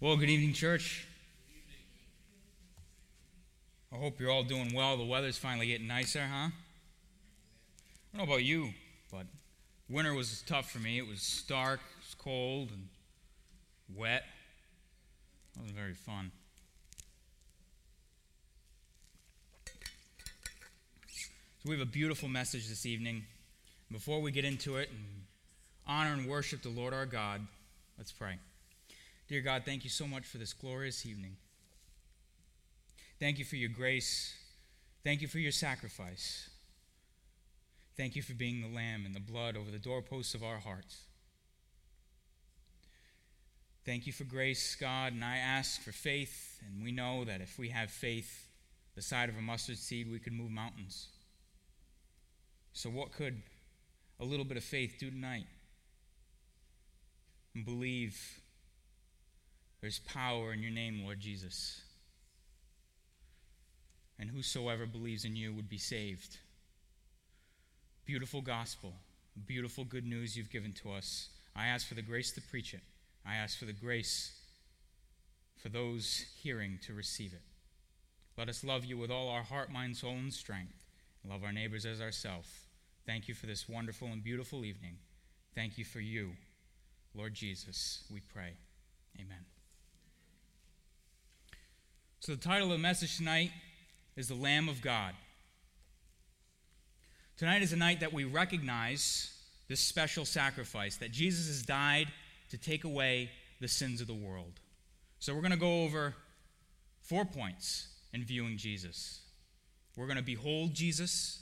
Well, good evening, church. I hope you're all doing well. The weather's finally getting nicer, huh? I don't know about you, but winter was tough for me. It was dark, it was cold, and wet. It wasn't very fun. So, we have a beautiful message this evening. Before we get into it and honor and worship the Lord our God, let's pray. Dear God, thank you so much for this glorious evening. Thank you for your grace. Thank you for your sacrifice. Thank you for being the lamb and the blood over the doorposts of our hearts. Thank you for grace, God, and I ask for faith, and we know that if we have faith the size of a mustard seed, we could move mountains. So, what could a little bit of faith do tonight? And believe there's power in your name, Lord Jesus. And whosoever believes in you would be saved. Beautiful gospel, beautiful good news you've given to us. I ask for the grace to preach it. I ask for the grace for those hearing to receive it. Let us love you with all our heart, mind, soul, and strength. And love our neighbors as ourselves. Thank you for this wonderful and beautiful evening. Thank you for you, Lord Jesus, we pray. Amen. So, the title of the message tonight is The Lamb of God. Tonight is a night that we recognize this special sacrifice, that Jesus has died to take away the sins of the world. So, we're going to go over four points in viewing Jesus. We're going to behold Jesus.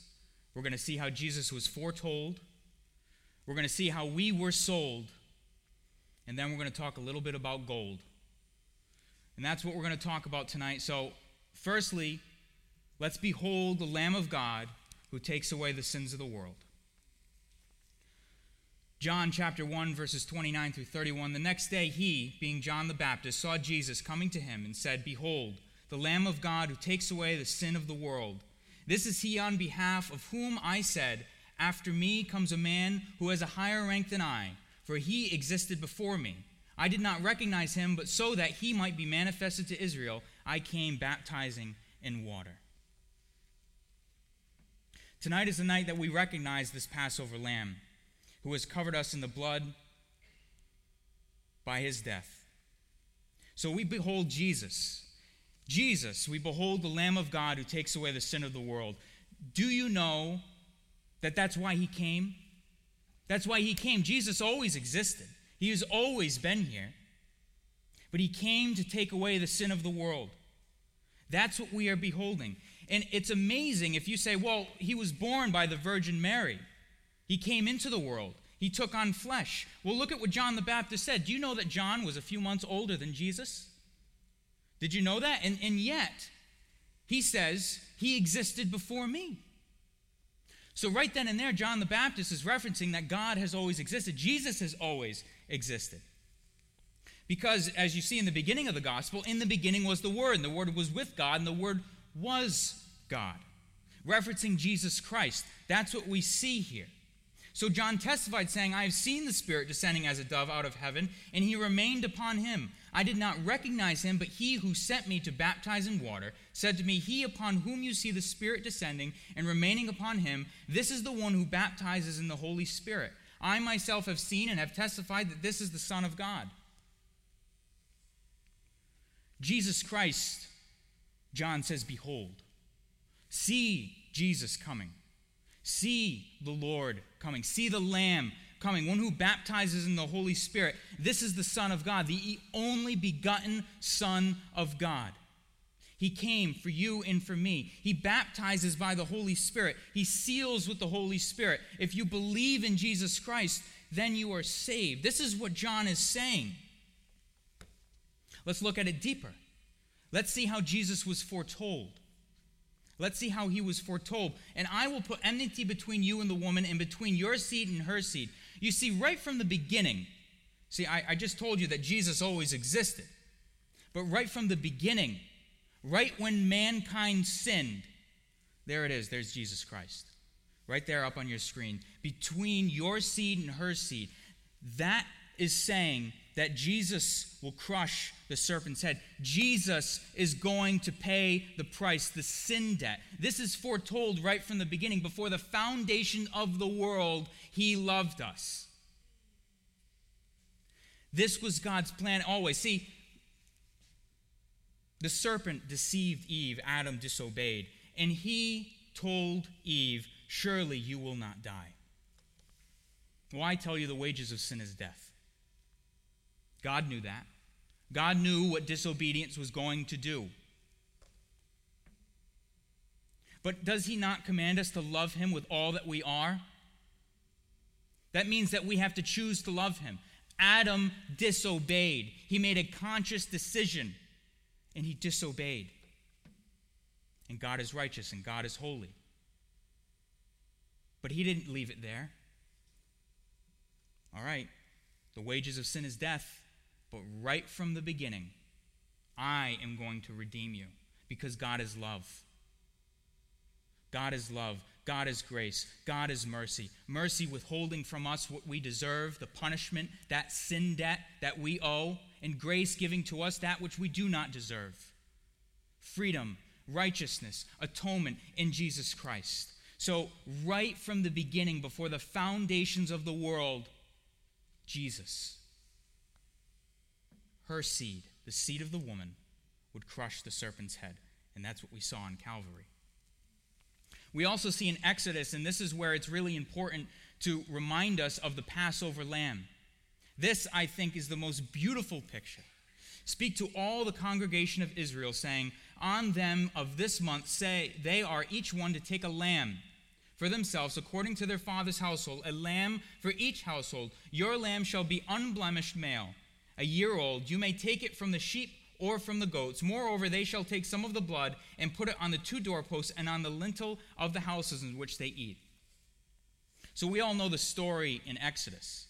We're going to see how Jesus was foretold. We're going to see how we were sold. And then we're going to talk a little bit about gold. And that's what we're going to talk about tonight. So, firstly, let's behold the Lamb of God who takes away the sins of the world. John chapter 1, verses 29 through 31. The next day, he, being John the Baptist, saw Jesus coming to him and said, Behold, the Lamb of God who takes away the sin of the world. This is he on behalf of whom I said, After me comes a man who has a higher rank than I, for he existed before me. I did not recognize him, but so that he might be manifested to Israel, I came baptizing in water. Tonight is the night that we recognize this Passover lamb who has covered us in the blood by his death. So we behold Jesus. Jesus, we behold the Lamb of God who takes away the sin of the world. Do you know that that's why he came? That's why he came. Jesus always existed. He has always been here. But he came to take away the sin of the world. That's what we are beholding. And it's amazing if you say, well, he was born by the Virgin Mary. He came into the world. He took on flesh. Well, look at what John the Baptist said. Do you know that John was a few months older than Jesus? Did you know that? And, and yet, he says, he existed before me. So, right then and there, John the Baptist is referencing that God has always existed. Jesus has always existed. Because, as you see in the beginning of the gospel, in the beginning was the Word, and the Word was with God, and the Word was God. Referencing Jesus Christ. That's what we see here. So John testified, saying, I have seen the Spirit descending as a dove out of heaven, and he remained upon him. I did not recognize him, but he who sent me to baptize in water said to me, He upon whom you see the Spirit descending and remaining upon him, this is the one who baptizes in the Holy Spirit. I myself have seen and have testified that this is the Son of God. Jesus Christ, John says, Behold, see Jesus coming. See the Lord coming. See the Lamb coming, one who baptizes in the Holy Spirit. This is the Son of God, the only begotten Son of God. He came for you and for me. He baptizes by the Holy Spirit. He seals with the Holy Spirit. If you believe in Jesus Christ, then you are saved. This is what John is saying. Let's look at it deeper. Let's see how Jesus was foretold. Let's see how he was foretold. And I will put enmity between you and the woman, and between your seed and her seed. You see, right from the beginning, see, I, I just told you that Jesus always existed. But right from the beginning, right when mankind sinned, there it is, there's Jesus Christ. Right there up on your screen. Between your seed and her seed. That is saying that Jesus will crush the serpent's head. Jesus is going to pay the price, the sin debt. This is foretold right from the beginning. Before the foundation of the world, he loved us. This was God's plan always. See, the serpent deceived Eve, Adam disobeyed, and he told Eve, Surely you will not die. Well, tell you, the wages of sin is death. God knew that. God knew what disobedience was going to do. But does He not command us to love Him with all that we are? That means that we have to choose to love Him. Adam disobeyed, he made a conscious decision, and he disobeyed. And God is righteous and God is holy. But he didn't leave it there. All right, the wages of sin is death, but right from the beginning, I am going to redeem you because God is love. God is love. God is grace. God is mercy. Mercy withholding from us what we deserve, the punishment, that sin debt that we owe, and grace giving to us that which we do not deserve. Freedom, righteousness, atonement in Jesus Christ. So, right from the beginning, before the foundations of the world, Jesus, her seed, the seed of the woman, would crush the serpent's head. And that's what we saw on Calvary. We also see in Exodus, and this is where it's really important to remind us of the Passover lamb. This, I think, is the most beautiful picture. Speak to all the congregation of Israel, saying, On them of this month, say they are each one to take a lamb for themselves according to their father's household, a lamb for each household. Your lamb shall be unblemished male, a year old. You may take it from the sheep or from the goats. Moreover, they shall take some of the blood and put it on the two doorposts and on the lintel of the houses in which they eat. So we all know the story in Exodus.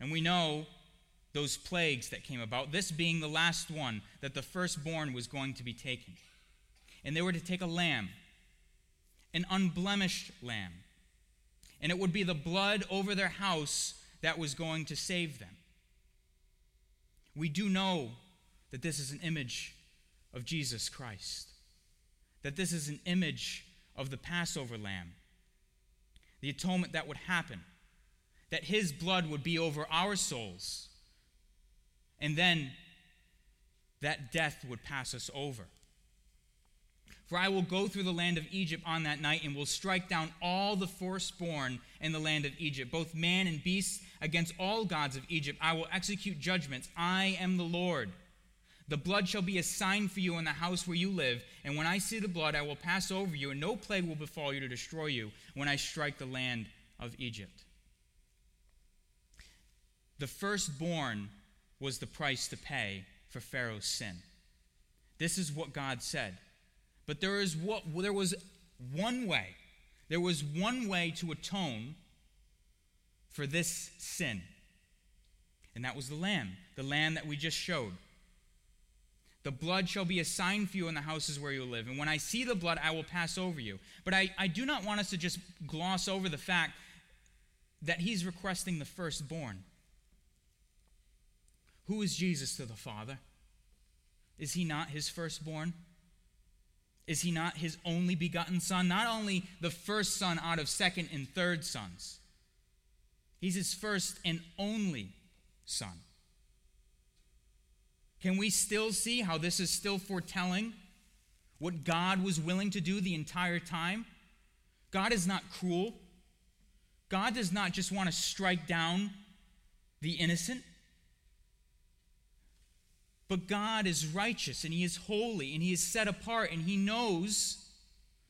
And we know those plagues that came about, this being the last one that the firstborn was going to be taken. And they were to take a lamb an unblemished lamb. And it would be the blood over their house that was going to save them. We do know that this is an image of Jesus Christ, that this is an image of the Passover lamb, the atonement that would happen, that his blood would be over our souls, and then that death would pass us over. For I will go through the land of Egypt on that night and will strike down all the firstborn in the land of Egypt, both man and beast, against all gods of Egypt. I will execute judgments. I am the Lord. The blood shall be a sign for you in the house where you live, and when I see the blood, I will pass over you, and no plague will befall you to destroy you when I strike the land of Egypt. The firstborn was the price to pay for Pharaoh's sin. This is what God said. But there, is what, there was one way. There was one way to atone for this sin. And that was the lamb, the lamb that we just showed. The blood shall be a sign for you in the houses where you live. And when I see the blood, I will pass over you. But I, I do not want us to just gloss over the fact that he's requesting the firstborn. Who is Jesus to the Father? Is he not his firstborn? Is he not his only begotten son? Not only the first son out of second and third sons, he's his first and only son. Can we still see how this is still foretelling what God was willing to do the entire time? God is not cruel. God does not just want to strike down the innocent. But God is righteous and He is holy and He is set apart and He knows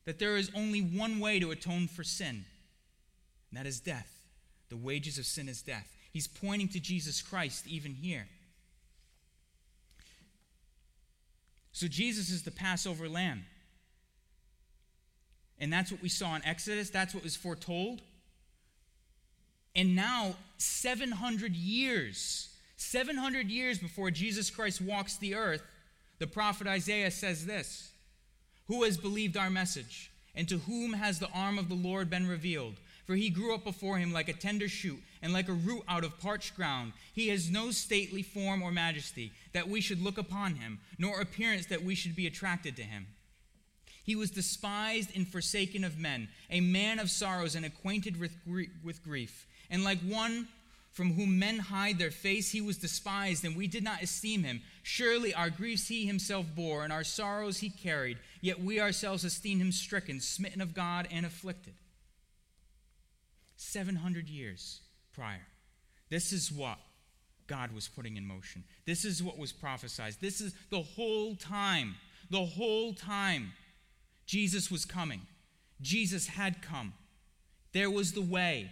that there is only one way to atone for sin, and that is death. The wages of sin is death. He's pointing to Jesus Christ even here. So Jesus is the Passover lamb. And that's what we saw in Exodus. That's what was foretold. And now, 700 years 700 years before Jesus Christ walks the earth, the prophet Isaiah says this Who has believed our message? And to whom has the arm of the Lord been revealed? For he grew up before him like a tender shoot and like a root out of parched ground. He has no stately form or majesty that we should look upon him, nor appearance that we should be attracted to him. He was despised and forsaken of men, a man of sorrows and acquainted with, grief. And like one from whom men hide their face, he was despised, and we did not esteem him. Surely our griefs he himself bore, and our sorrows he carried. Yet we ourselves esteemed him stricken, smitten of God, and afflicted. 700 years prior. This is what God was putting in motion. This is what was prophesied. This is the whole time, the whole time Jesus was coming. Jesus had come. There was the way.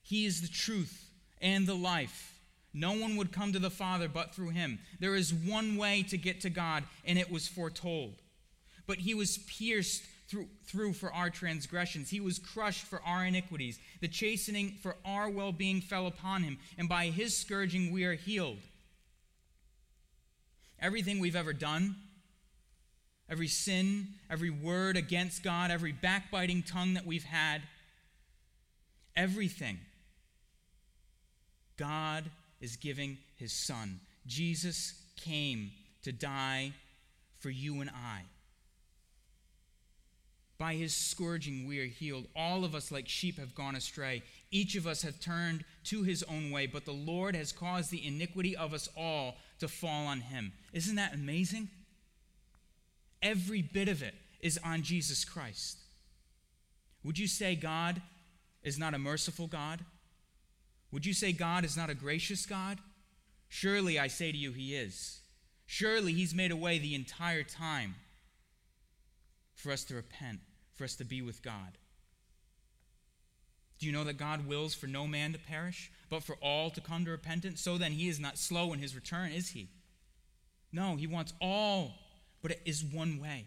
He is the truth and the life. No one would come to the Father but through him. There is one way to get to God, and it was foretold. But he was pierced through, through for our transgressions. He was crushed for our iniquities. The chastening for our well being fell upon him, and by his scourging we are healed. Everything we've ever done, every sin, every word against God, every backbiting tongue that we've had, everything, God is giving his Son. Jesus came to die for you and I. By his scourging, we are healed. All of us, like sheep, have gone astray. Each of us have turned to his own way, but the Lord has caused the iniquity of us all to fall on him. Isn't that amazing? Every bit of it is on Jesus Christ. Would you say God is not a merciful God? Would you say God is not a gracious God? Surely I say to you, he is. Surely he's made a way the entire time for us to repent for us to be with God. Do you know that God wills for no man to perish, but for all to come to repentance? So then, he is not slow in his return, is he? No, he wants all, but it is one way.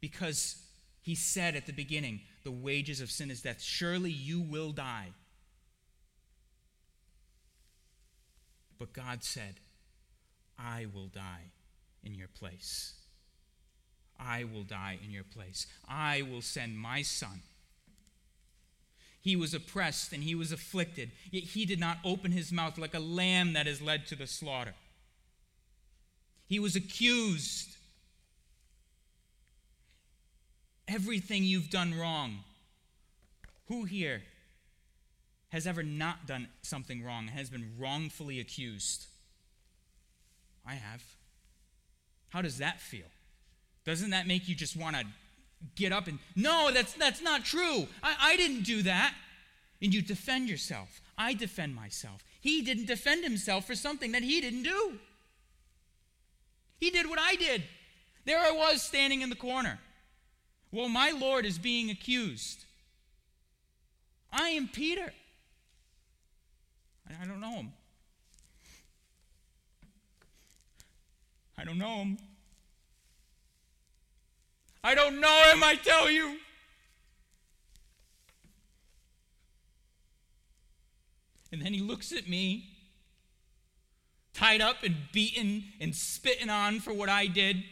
Because he said at the beginning, the wages of sin is death. Surely you will die. But God said, I will die in your place. I will die in your place. I will send my son. He was oppressed and he was afflicted, yet he did not open his mouth like a lamb that is led to the slaughter. He was accused. Everything you've done wrong. Who here has ever not done something wrong has been wrongfully accused? I have. How does that feel? Doesn't that make you just want to get up and, no, that's, that's not true. I, I didn't do that. And you defend yourself. I defend myself. He didn't defend himself for something that he didn't do. He did what I did. There I was standing in the corner. Well, my Lord is being accused. I am Peter. I don't know him. I don't know him. I don't know him, I tell you. And then he looks at me, tied up and beaten and spitting on for what I did.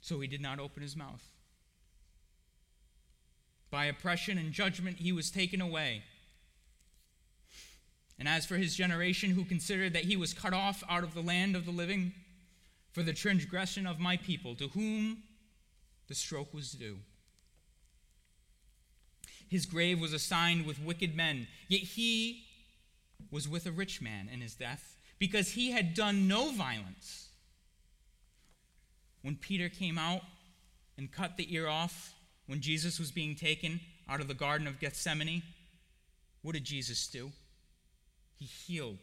So he did not open his mouth. By oppression and judgment, he was taken away. And as for his generation, who considered that he was cut off out of the land of the living for the transgression of my people, to whom the stroke was due. His grave was assigned with wicked men, yet he was with a rich man in his death, because he had done no violence. When Peter came out and cut the ear off, when Jesus was being taken out of the Garden of Gethsemane, what did Jesus do? He healed.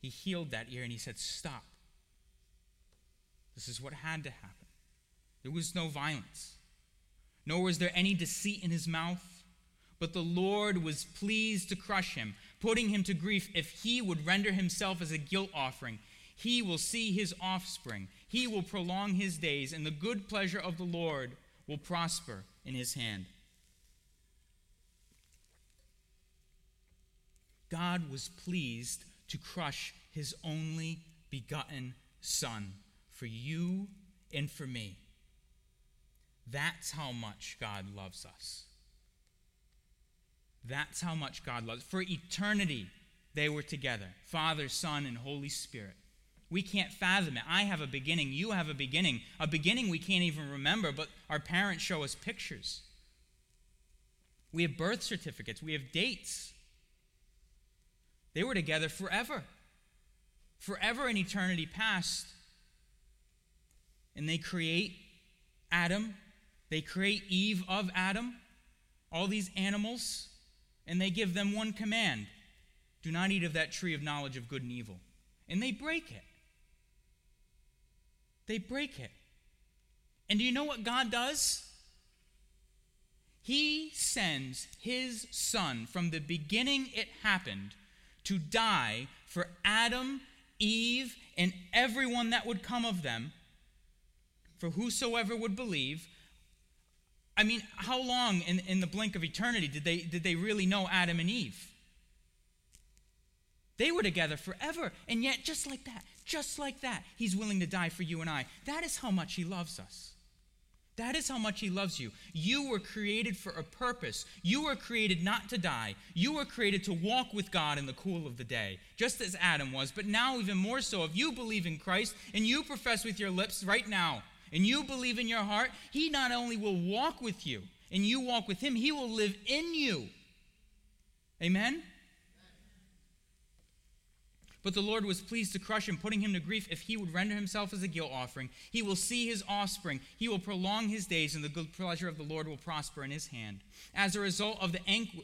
He healed that ear and he said, Stop. This is what had to happen. There was no violence, nor was there any deceit in his mouth. But the Lord was pleased to crush him, putting him to grief if he would render himself as a guilt offering. He will see his offspring. He will prolong his days, and the good pleasure of the Lord will prosper in his hand. God was pleased to crush his only begotten Son for you and for me. That's how much God loves us. That's how much God loves. For eternity, they were together Father, Son, and Holy Spirit. We can't fathom it. I have a beginning. You have a beginning. A beginning we can't even remember, but our parents show us pictures. We have birth certificates. We have dates. They were together forever. Forever in eternity past. And they create Adam. They create Eve of Adam, all these animals, and they give them one command do not eat of that tree of knowledge of good and evil. And they break it. They break it. And do you know what God does? He sends his son from the beginning it happened to die for Adam, Eve, and everyone that would come of them, for whosoever would believe. I mean, how long in, in the blink of eternity did they, did they really know Adam and Eve? They were together forever. And yet, just like that, just like that, He's willing to die for you and I. That is how much He loves us. That is how much He loves you. You were created for a purpose. You were created not to die. You were created to walk with God in the cool of the day, just as Adam was. But now, even more so, if you believe in Christ and you profess with your lips right now, and you believe in your heart, He not only will walk with you and you walk with Him, He will live in you. Amen? But the Lord was pleased to crush him, putting him to grief if he would render himself as a guilt offering. He will see his offspring. He will prolong his days, and the good pleasure of the Lord will prosper in his hand. As a result of the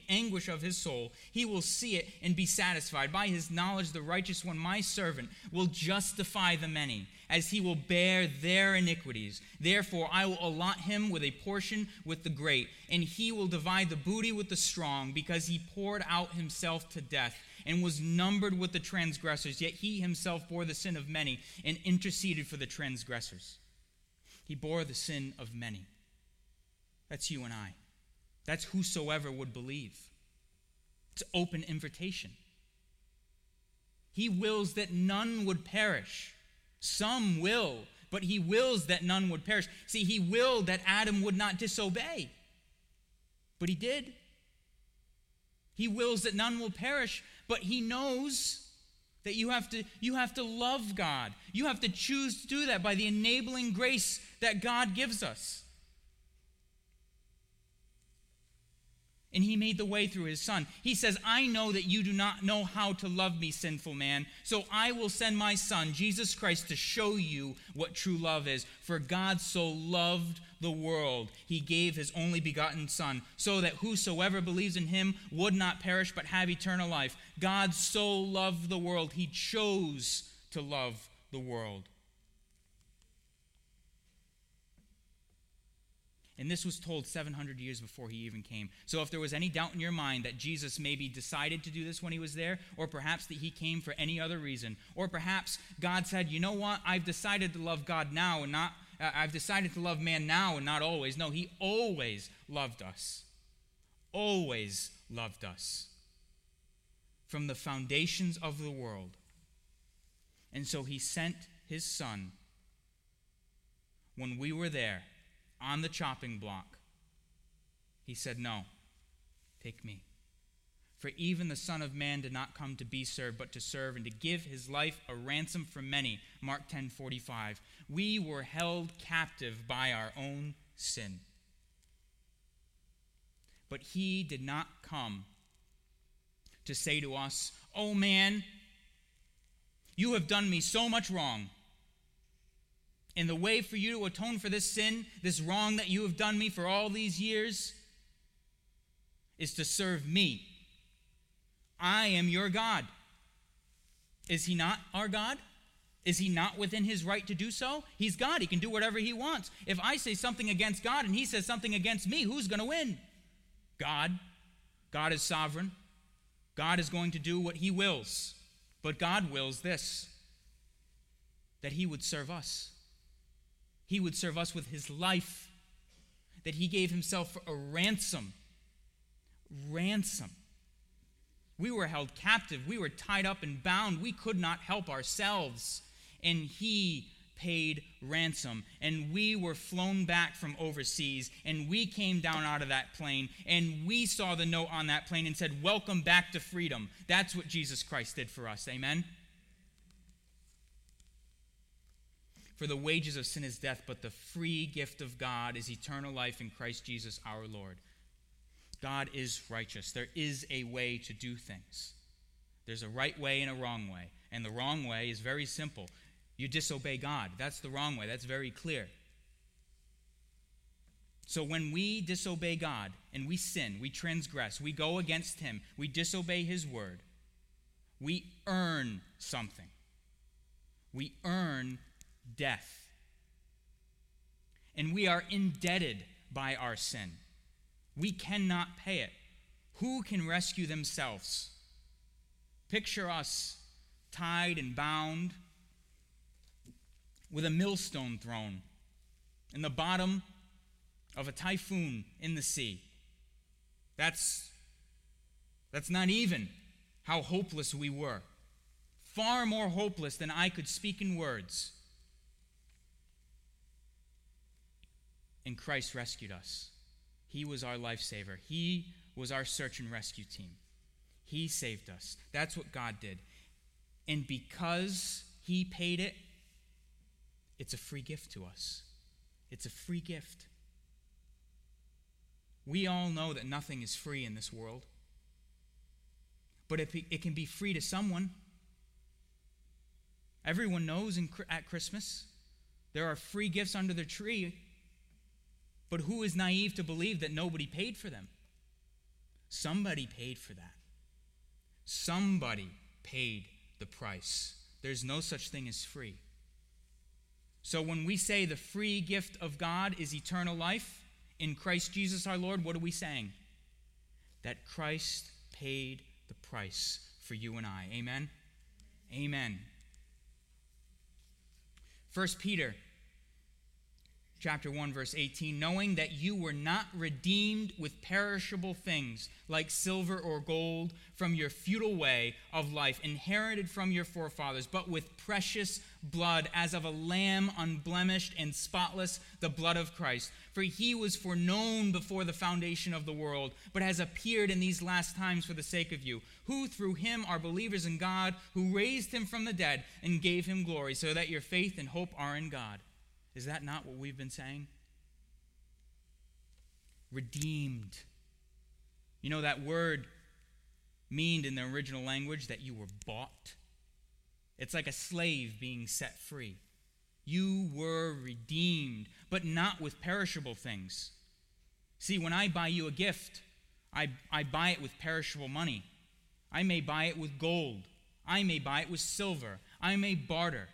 anguish of his soul, he will see it and be satisfied. By his knowledge, the righteous one, my servant, will justify the many, as he will bear their iniquities. Therefore, I will allot him with a portion with the great, and he will divide the booty with the strong, because he poured out himself to death and was numbered with the transgressors, yet he himself bore the sin of many and interceded for the transgressors. He bore the sin of many. That's you and I. That's whosoever would believe. It's open invitation. He wills that none would perish. Some will, but he wills that none would perish. See, he willed that Adam would not disobey, but he did. He wills that none will perish, but he knows that you have to you have to love God. You have to choose to do that by the enabling grace that God gives us. and he made the way through his son. He says, I know that you do not know how to love me, sinful man, so I will send my son, Jesus Christ, to show you what true love is. For God so loved the world, he gave his only begotten son, so that whosoever believes in him would not perish but have eternal life. God so loved the world, he chose to love the world. And this was told 700 years before he even came. So if there was any doubt in your mind that Jesus maybe decided to do this when he was there, or perhaps that he came for any other reason, or perhaps God said, you know what, I've decided to love God now and not, uh, I've decided to love man now and not always. No, he always loved us. Always loved us. From the foundations of the world. And so he sent his son when we were there on the chopping block. He said, No, take me. For even the Son of Man did not come to be served, but to serve and to give his life a ransom for many. Mark 10 45. We were held captive by our own sin. But he did not come to say to us, Oh man, you have done me so much wrong. And the way for you to atone for this sin, this wrong that you have done me for all these years, is to serve me. I am your God. Is he not our God? Is he not within his right to do so? He's God. He can do whatever he wants. If I say something against God and he says something against me, who's going to win? God. God is sovereign. God is going to do what he wills. But God wills this that he would serve us he would serve us with his life, that he gave himself for a ransom. Ransom. We were held captive. We were tied up and bound. We could not help ourselves. And he paid ransom. And we were flown back from overseas, and we came down out of that plane, and we saw the note on that plane and said, Welcome back to freedom. That's what Jesus Christ did for us. Amen? For the wages of sin is death, but the free gift of God is eternal life in Christ Jesus our Lord. God is righteous. There is a way to do things. There's a right way and a wrong way. And the wrong way is very simple you disobey God. That's the wrong way. That's very clear. So when we disobey God and we sin, we transgress, we go against Him, we disobey His word, we earn something. We earn death. And we are indebted by our sin. We cannot pay it. Who can rescue themselves? Picture us tied and bound with a millstone thrown in the bottom of a typhoon in the sea. That's, that's not even how hopeless we were. Far more hopeless than I could speak in words. And Christ rescued us. He was our lifesaver. He was our search and rescue team. He saved us. That's what God did. And because He paid it, it's a free gift to us. It's a free gift. We all know that nothing is free in this world. But it, it can be free to someone. Everyone knows in, at Christmas there are free gifts under the tree but who is naive to believe that nobody paid for them? Somebody paid for that. Somebody paid the price. There's no such thing as free. So when we say the free gift of God is eternal life in Christ Jesus our Lord, what are we saying? That Christ paid the price for you and I. Amen? Amen. 1 Peter chapter 1 verse 18 knowing that you were not redeemed with perishable things like silver or gold from your futile way of life inherited from your forefathers but with precious blood as of a lamb unblemished and spotless the blood of Christ. For he was foreknown before the foundation of the world but has appeared in these last times for the sake of you who through him are believers in God who raised him from the dead and gave him glory so that your faith and hope are in God is that not what we've been saying? Redeemed. You know, that word meaned in the original language that you were bought. It's like a slave being set free. You were redeemed, but not with perishable things. See, when I buy you a gift, I, I buy it with perishable money. I may buy it with gold. I may buy it with silver. I may barter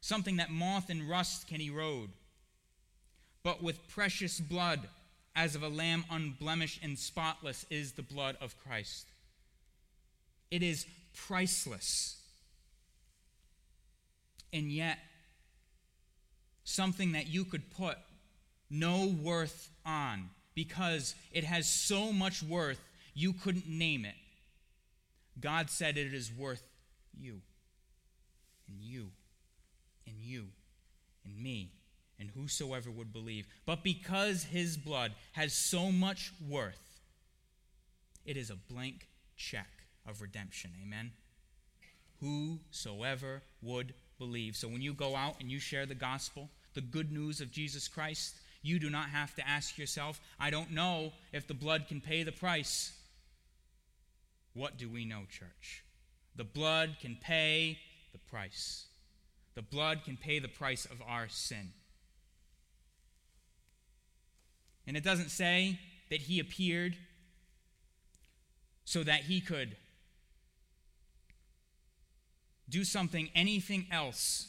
something that moth and rust can erode, but with precious blood, as of a lamb unblemished and spotless, is the blood of Christ. It is priceless. And yet, something that you could put no worth on because it has so much worth you couldn't name it. God said it is worth you and you you, and me, and whosoever would believe. But because his blood has so much worth, it is a blank check of redemption. Amen? Whosoever would believe. So when you go out and you share the gospel, the good news of Jesus Christ, you do not have to ask yourself, I don't know if the blood can pay the price. What do we know, church? The blood can pay the price. The blood can pay the price of our sin. And it doesn't say that he appeared so that he could do something, anything else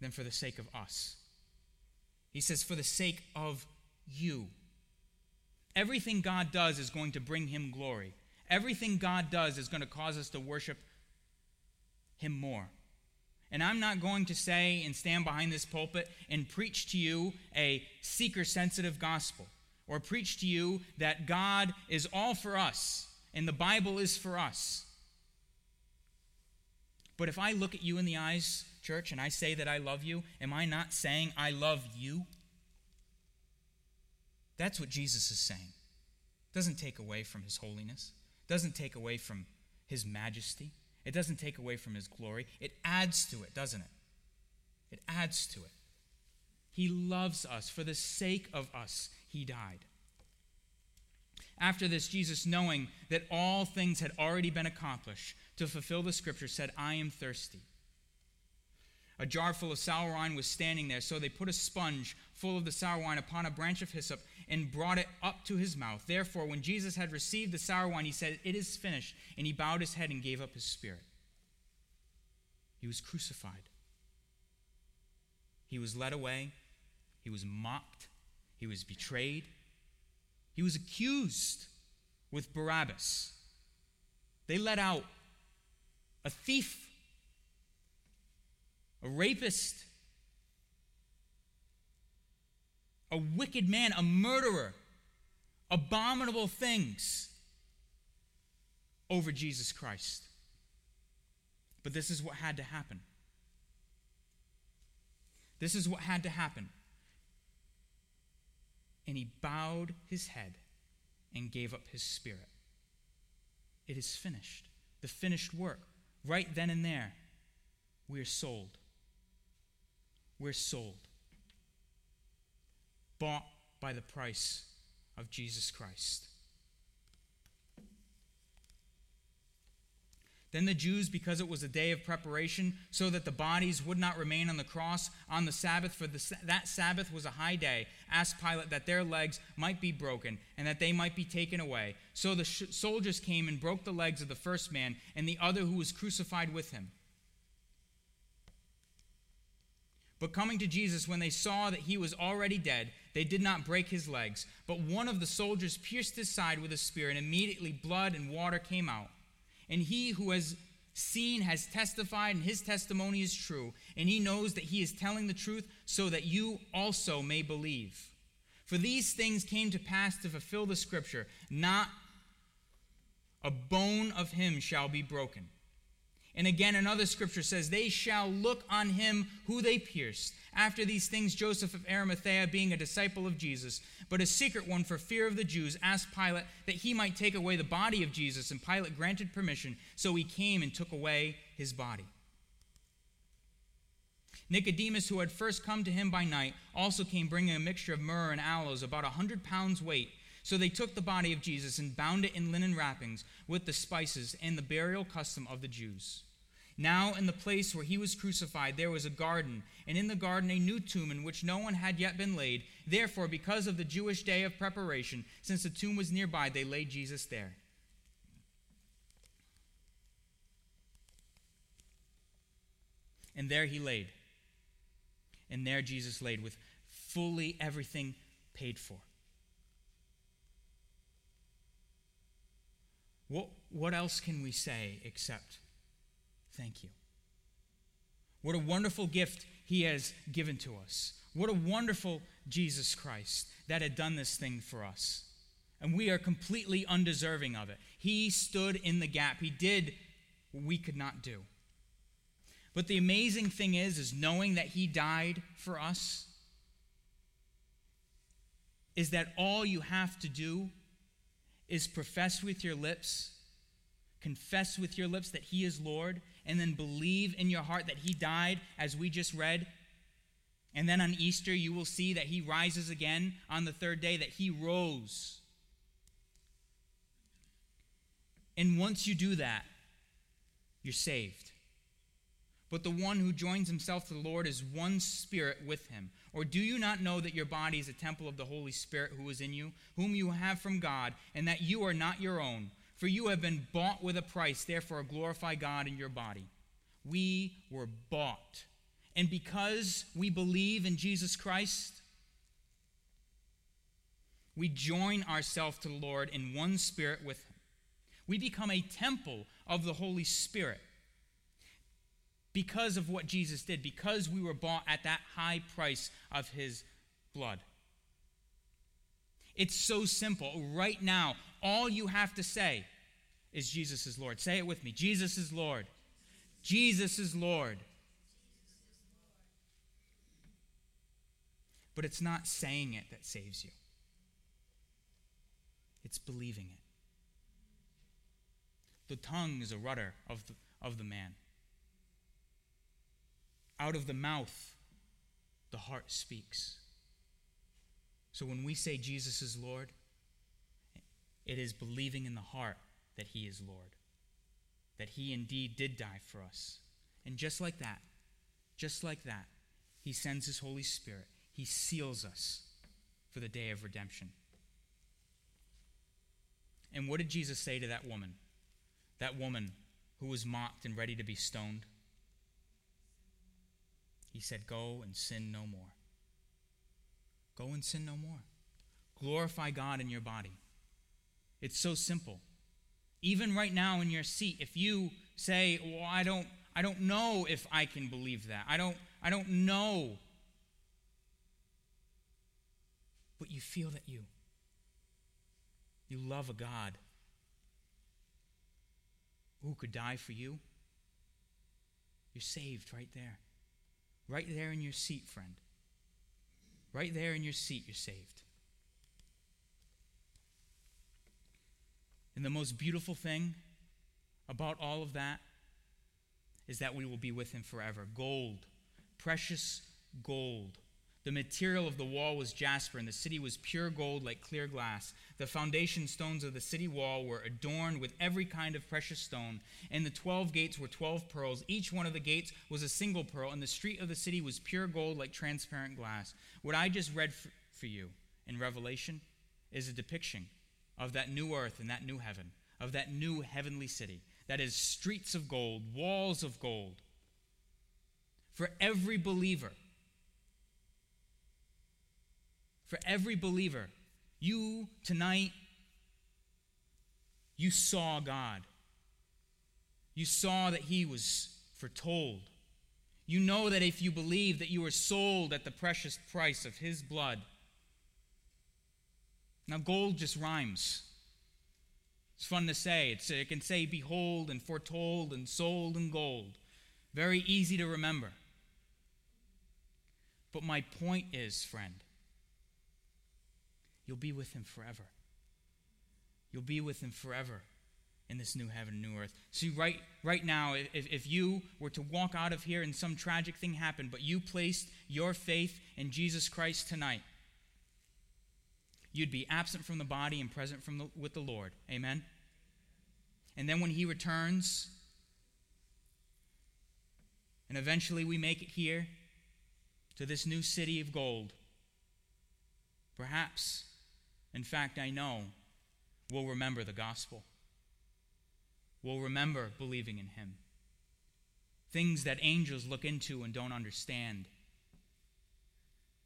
than for the sake of us. He says, for the sake of you. Everything God does is going to bring him glory. Everything God does is going to cause us to worship him more. And I'm not going to say and stand behind this pulpit and preach to you a seeker sensitive gospel or preach to you that God is all for us and the Bible is for us. But if I look at you in the eyes, church, and I say that I love you, am I not saying I love you? That's what Jesus is saying. Doesn't take away from his holiness, doesn't take away from his majesty, it doesn't take away from his glory. It adds to it, doesn't it? It adds to it. He loves us. For the sake of us, he died. After this, Jesus, knowing that all things had already been accomplished to fulfill the scripture, said, I am thirsty. A jar full of sour wine was standing there, so they put a sponge full of the sour wine upon a branch of hyssop and brought it up to his mouth. Therefore, when Jesus had received the sour wine, he said, It is finished. And he bowed his head and gave up his spirit. He was crucified. He was led away. He was mocked. He was betrayed. He was accused with Barabbas. They let out a thief, a rapist, a wicked man, a murderer, abominable things over Jesus Christ. But this is what had to happen. This is what had to happen and he bowed his head and gave up his spirit. It is finished. The finished work. Right then and there, we're sold. We're sold. Bought by the price of Jesus Christ. Then the Jews, because it was a day of preparation, so that the bodies would not remain on the cross on the Sabbath, for the, that Sabbath was a high day, asked Pilate that their legs might be broken and that they might be taken away. So the sh- soldiers came and broke the legs of the first man and the other who was crucified with him. But coming to Jesus, when they saw that he was already dead, they did not break his legs. But one of the soldiers pierced his side with a spear, and immediately blood and water came out. And he who has seen has testified, and his testimony is true. And he knows that he is telling the truth, so that you also may believe. For these things came to pass to fulfill the scripture not a bone of him shall be broken. And again, another scripture says, They shall look on him who they pierced. After these things, Joseph of Arimathea, being a disciple of Jesus, but a secret one for fear of the Jews, asked Pilate that he might take away the body of Jesus, and Pilate granted permission, so he came and took away his body. Nicodemus, who had first come to him by night, also came bringing a mixture of myrrh and aloes, about a hundred pounds weight. So they took the body of Jesus and bound it in linen wrappings with the spices and the burial custom of the Jews. Now, in the place where he was crucified, there was a garden, and in the garden a new tomb in which no one had yet been laid. Therefore, because of the Jewish day of preparation, since the tomb was nearby, they laid Jesus there. And there he laid. And there Jesus laid with fully everything paid for. What, what else can we say except Thank you. What a wonderful gift he has given to us. What a wonderful Jesus Christ that had done this thing for us. And we are completely undeserving of it. He stood in the gap. He did what we could not do. But the amazing thing is is knowing that he died for us is that all you have to do is profess with your lips, confess with your lips that he is Lord, and then believe in your heart that he died, as we just read. And then on Easter, you will see that he rises again on the third day, that he rose. And once you do that, you're saved. But the one who joins himself to the Lord is one spirit with him. Or do you not know that your body is a temple of the Holy Spirit who is in you, whom you have from God, and that you are not your own? For you have been bought with a price, therefore glorify God in your body. We were bought. And because we believe in Jesus Christ, we join ourselves to the Lord in one spirit with Him. We become a temple of the Holy Spirit because of what Jesus did, because we were bought at that high price of His blood. It's so simple. Right now, all you have to say is Jesus is Lord. Say it with me Jesus is Lord. Jesus is Lord. But it's not saying it that saves you, it's believing it. The tongue is a rudder of the, of the man. Out of the mouth, the heart speaks. So when we say Jesus is Lord, it is believing in the heart that He is Lord, that He indeed did die for us. And just like that, just like that, He sends His Holy Spirit. He seals us for the day of redemption. And what did Jesus say to that woman? That woman who was mocked and ready to be stoned? He said, Go and sin no more. Go and sin no more. Glorify God in your body. It's so simple. Even right now in your seat, if you say, "Well, I don't I don't know if I can believe that. I don't I don't know." But you feel that you you love a God who could die for you. You're saved right there. Right there in your seat, friend. Right there in your seat, you're saved. And the most beautiful thing about all of that is that we will be with him forever. Gold, precious gold. The material of the wall was jasper, and the city was pure gold like clear glass. The foundation stones of the city wall were adorned with every kind of precious stone, and the twelve gates were twelve pearls. Each one of the gates was a single pearl, and the street of the city was pure gold like transparent glass. What I just read for you in Revelation is a depiction of that new earth and that new heaven, of that new heavenly city. That is streets of gold, walls of gold. For every believer, for every believer. You tonight, you saw God. You saw that He was foretold. You know that if you believe that you were sold at the precious price of His blood. Now, gold just rhymes. It's fun to say. It's, it can say behold and foretold and sold and gold. Very easy to remember. But my point is, friend, You'll be with him forever. You'll be with him forever in this new heaven new earth. See, right, right now, if, if you were to walk out of here and some tragic thing happened, but you placed your faith in Jesus Christ tonight, you'd be absent from the body and present from the, with the Lord. Amen? And then when he returns, and eventually we make it here to this new city of gold, perhaps in fact, I know we'll remember the gospel. We'll remember believing in Him. Things that angels look into and don't understand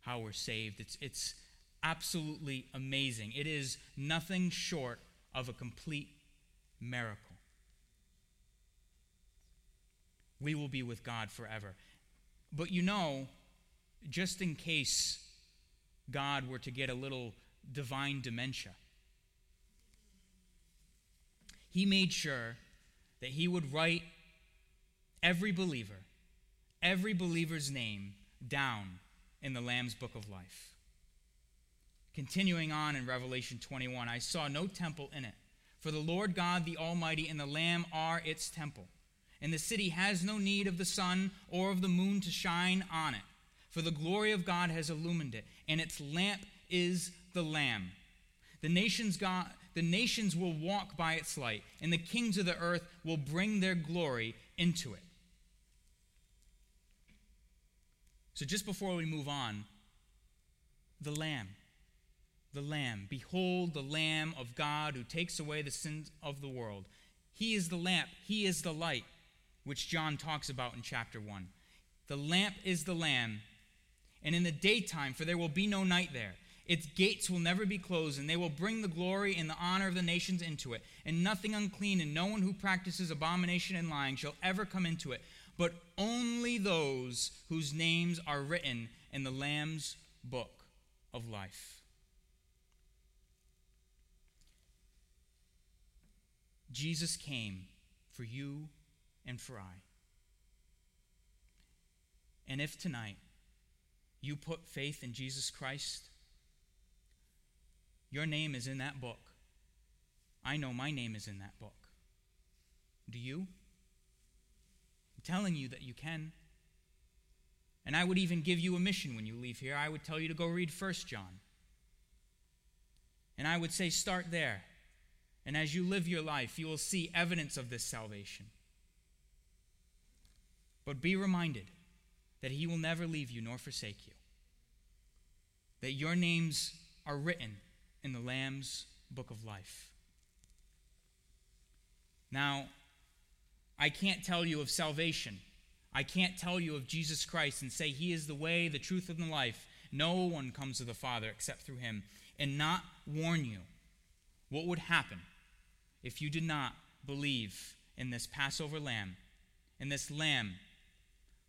how we're saved. It's, it's absolutely amazing. It is nothing short of a complete miracle. We will be with God forever. But you know, just in case God were to get a little divine dementia. He made sure that he would write every believer, every believer's name down in the Lamb's book of life. Continuing on in Revelation 21, I saw no temple in it, for the Lord God the Almighty and the Lamb are its temple. And the city has no need of the sun or of the moon to shine on it, for the glory of God has illumined it, and its lamp is the Lamb. The nations, God, the nations will walk by its light, and the kings of the earth will bring their glory into it. So, just before we move on, the Lamb. The Lamb. Behold, the Lamb of God who takes away the sins of the world. He is the lamp, He is the light, which John talks about in chapter 1. The lamp is the Lamb, and in the daytime, for there will be no night there. Its gates will never be closed, and they will bring the glory and the honor of the nations into it. And nothing unclean, and no one who practices abomination and lying shall ever come into it, but only those whose names are written in the Lamb's book of life. Jesus came for you and for I. And if tonight you put faith in Jesus Christ, your name is in that book. I know my name is in that book. Do you? I'm telling you that you can. And I would even give you a mission when you leave here. I would tell you to go read 1 John. And I would say, start there. And as you live your life, you will see evidence of this salvation. But be reminded that He will never leave you nor forsake you, that your names are written in the Lamb's book of life. Now, I can't tell you of salvation. I can't tell you of Jesus Christ and say He is the way, the truth, and the life. No one comes to the Father except through Him, and not warn you what would happen if you did not believe in this Passover lamb, in this lamb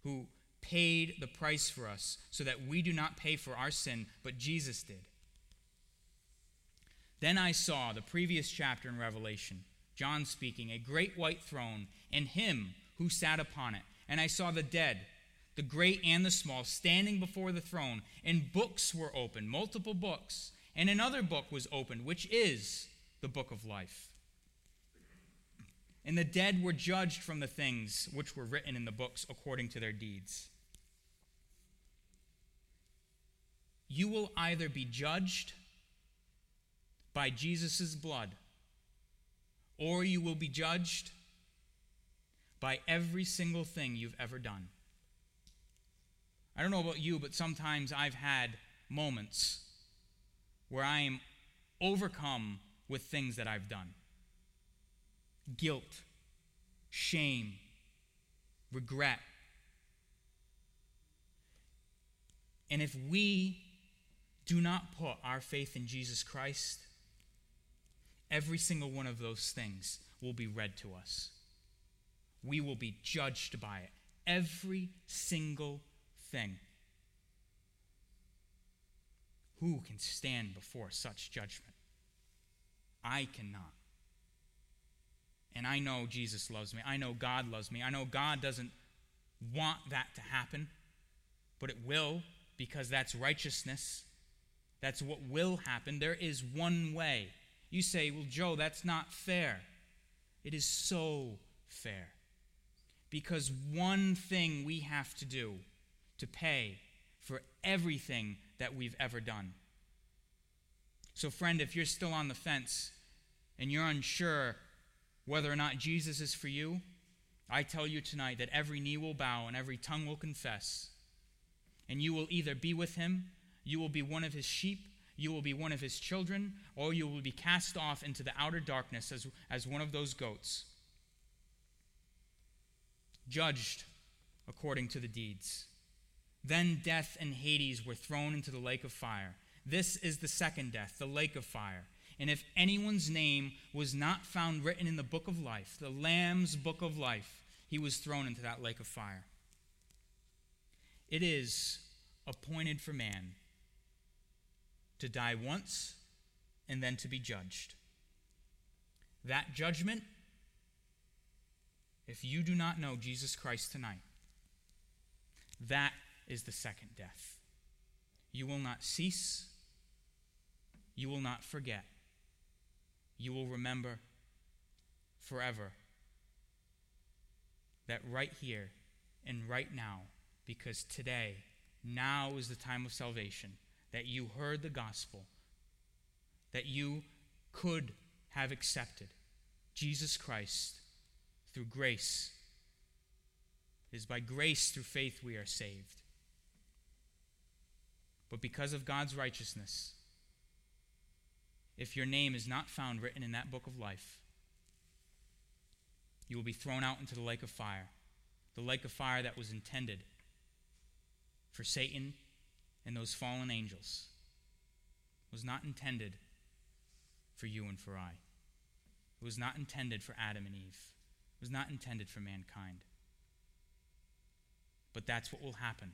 who paid the price for us so that we do not pay for our sin, but Jesus did. Then I saw the previous chapter in Revelation, John speaking, a great white throne, and him who sat upon it. And I saw the dead, the great and the small, standing before the throne, and books were opened, multiple books. And another book was opened, which is the book of life. And the dead were judged from the things which were written in the books according to their deeds. You will either be judged by Jesus' blood, or you will be judged by every single thing you've ever done. I don't know about you, but sometimes I've had moments where I am overcome with things that I've done guilt, shame, regret. And if we do not put our faith in Jesus Christ, every single one of those things will be read to us. We will be judged by it. Every single thing. Who can stand before such judgment? I cannot. And I know Jesus loves me. I know God loves me. I know God doesn't want that to happen, but it will because that's righteousness. That's what will happen. There is one way. You say, well, Joe, that's not fair. It is so fair. Because one thing we have to do to pay for everything that we've ever done. So, friend, if you're still on the fence and you're unsure whether or not Jesus is for you, I tell you tonight that every knee will bow and every tongue will confess. And you will either be with him, you will be one of his sheep, you will be one of his children, or you will be cast off into the outer darkness as, as one of those goats, judged according to the deeds. Then death and Hades were thrown into the lake of fire. This is the second death, the lake of fire. And if anyone's name was not found written in the book of life, the Lamb's book of life, he was thrown into that lake of fire. It is appointed for man to die once and then to be judged. That judgment, if you do not know Jesus Christ tonight, that is the second death. You will not cease, you will not forget you will remember forever that right here and right now, because today, now is the time of salvation, that you heard the gospel, that you could have accepted Jesus Christ through grace. It is by grace through faith we are saved. But because of God's righteousness, if your name is not found written in that book of life, you will be thrown out into the lake of fire, the lake of fire that was intended for Satan and those fallen angels, was not intended for you and for I. It was not intended for Adam and Eve. It was not intended for mankind. But that's what will happen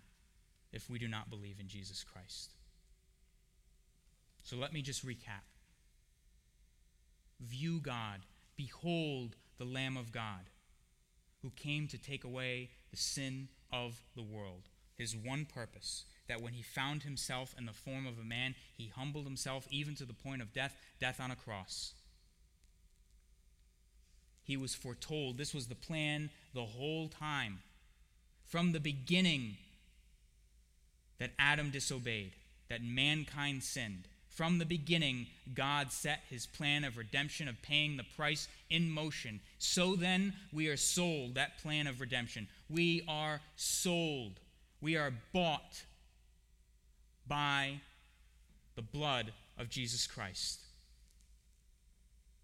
if we do not believe in Jesus Christ. So let me just recap. View God. Behold the Lamb of God who came to take away the sin of the world. his one purpose that when he found himself in the form of a man, he humbled himself even to the point of death, death on a cross. He was foretold. This was the plan the whole time. From the beginning, that Adam disobeyed, that mankind sinned. From the beginning, God set his plan of redemption, of paying the price in motion. So then, we are sold that plan of redemption. We are sold. We are bought by the blood of Jesus Christ.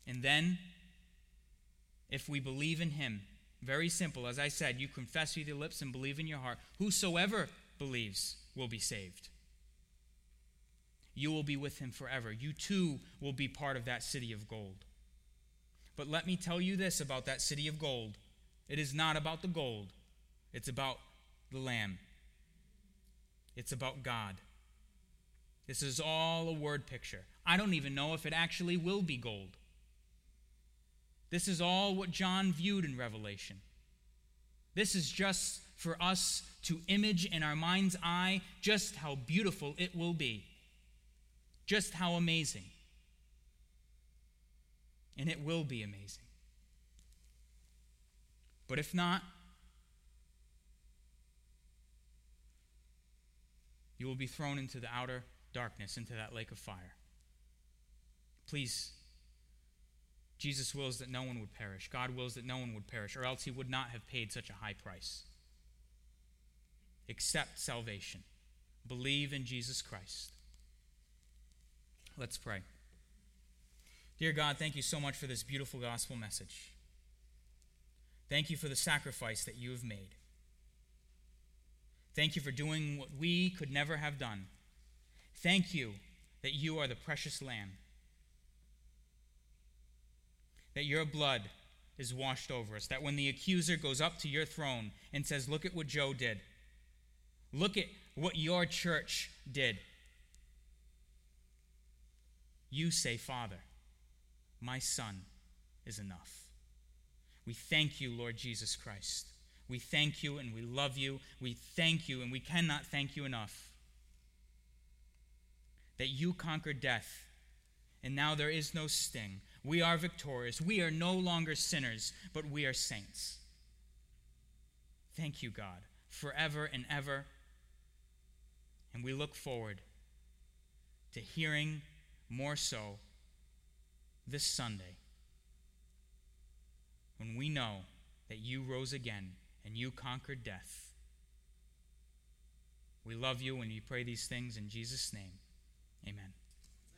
And then, if we believe in him, very simple, as I said, you confess with your lips and believe in your heart, whosoever believes will be saved. You will be with him forever. You too will be part of that city of gold. But let me tell you this about that city of gold it is not about the gold, it's about the Lamb, it's about God. This is all a word picture. I don't even know if it actually will be gold. This is all what John viewed in Revelation. This is just for us to image in our mind's eye just how beautiful it will be, just how amazing. And it will be amazing. But if not, you will be thrown into the outer darkness, into that lake of fire. Please Jesus wills that no one would perish. God wills that no one would perish, or else he would not have paid such a high price. Accept salvation. Believe in Jesus Christ. Let's pray. Dear God, thank you so much for this beautiful gospel message. Thank you for the sacrifice that you have made. Thank you for doing what we could never have done. Thank you that you are the precious Lamb that your blood is washed over us. That when the accuser goes up to your throne and says, Look at what Joe did, look at what your church did, you say, Father, my son is enough. We thank you, Lord Jesus Christ. We thank you and we love you. We thank you and we cannot thank you enough that you conquered death and now there is no sting. We are victorious. We are no longer sinners, but we are saints. Thank you, God, forever and ever. And we look forward to hearing more so this Sunday when we know that you rose again and you conquered death. We love you and we pray these things in Jesus' name. Amen.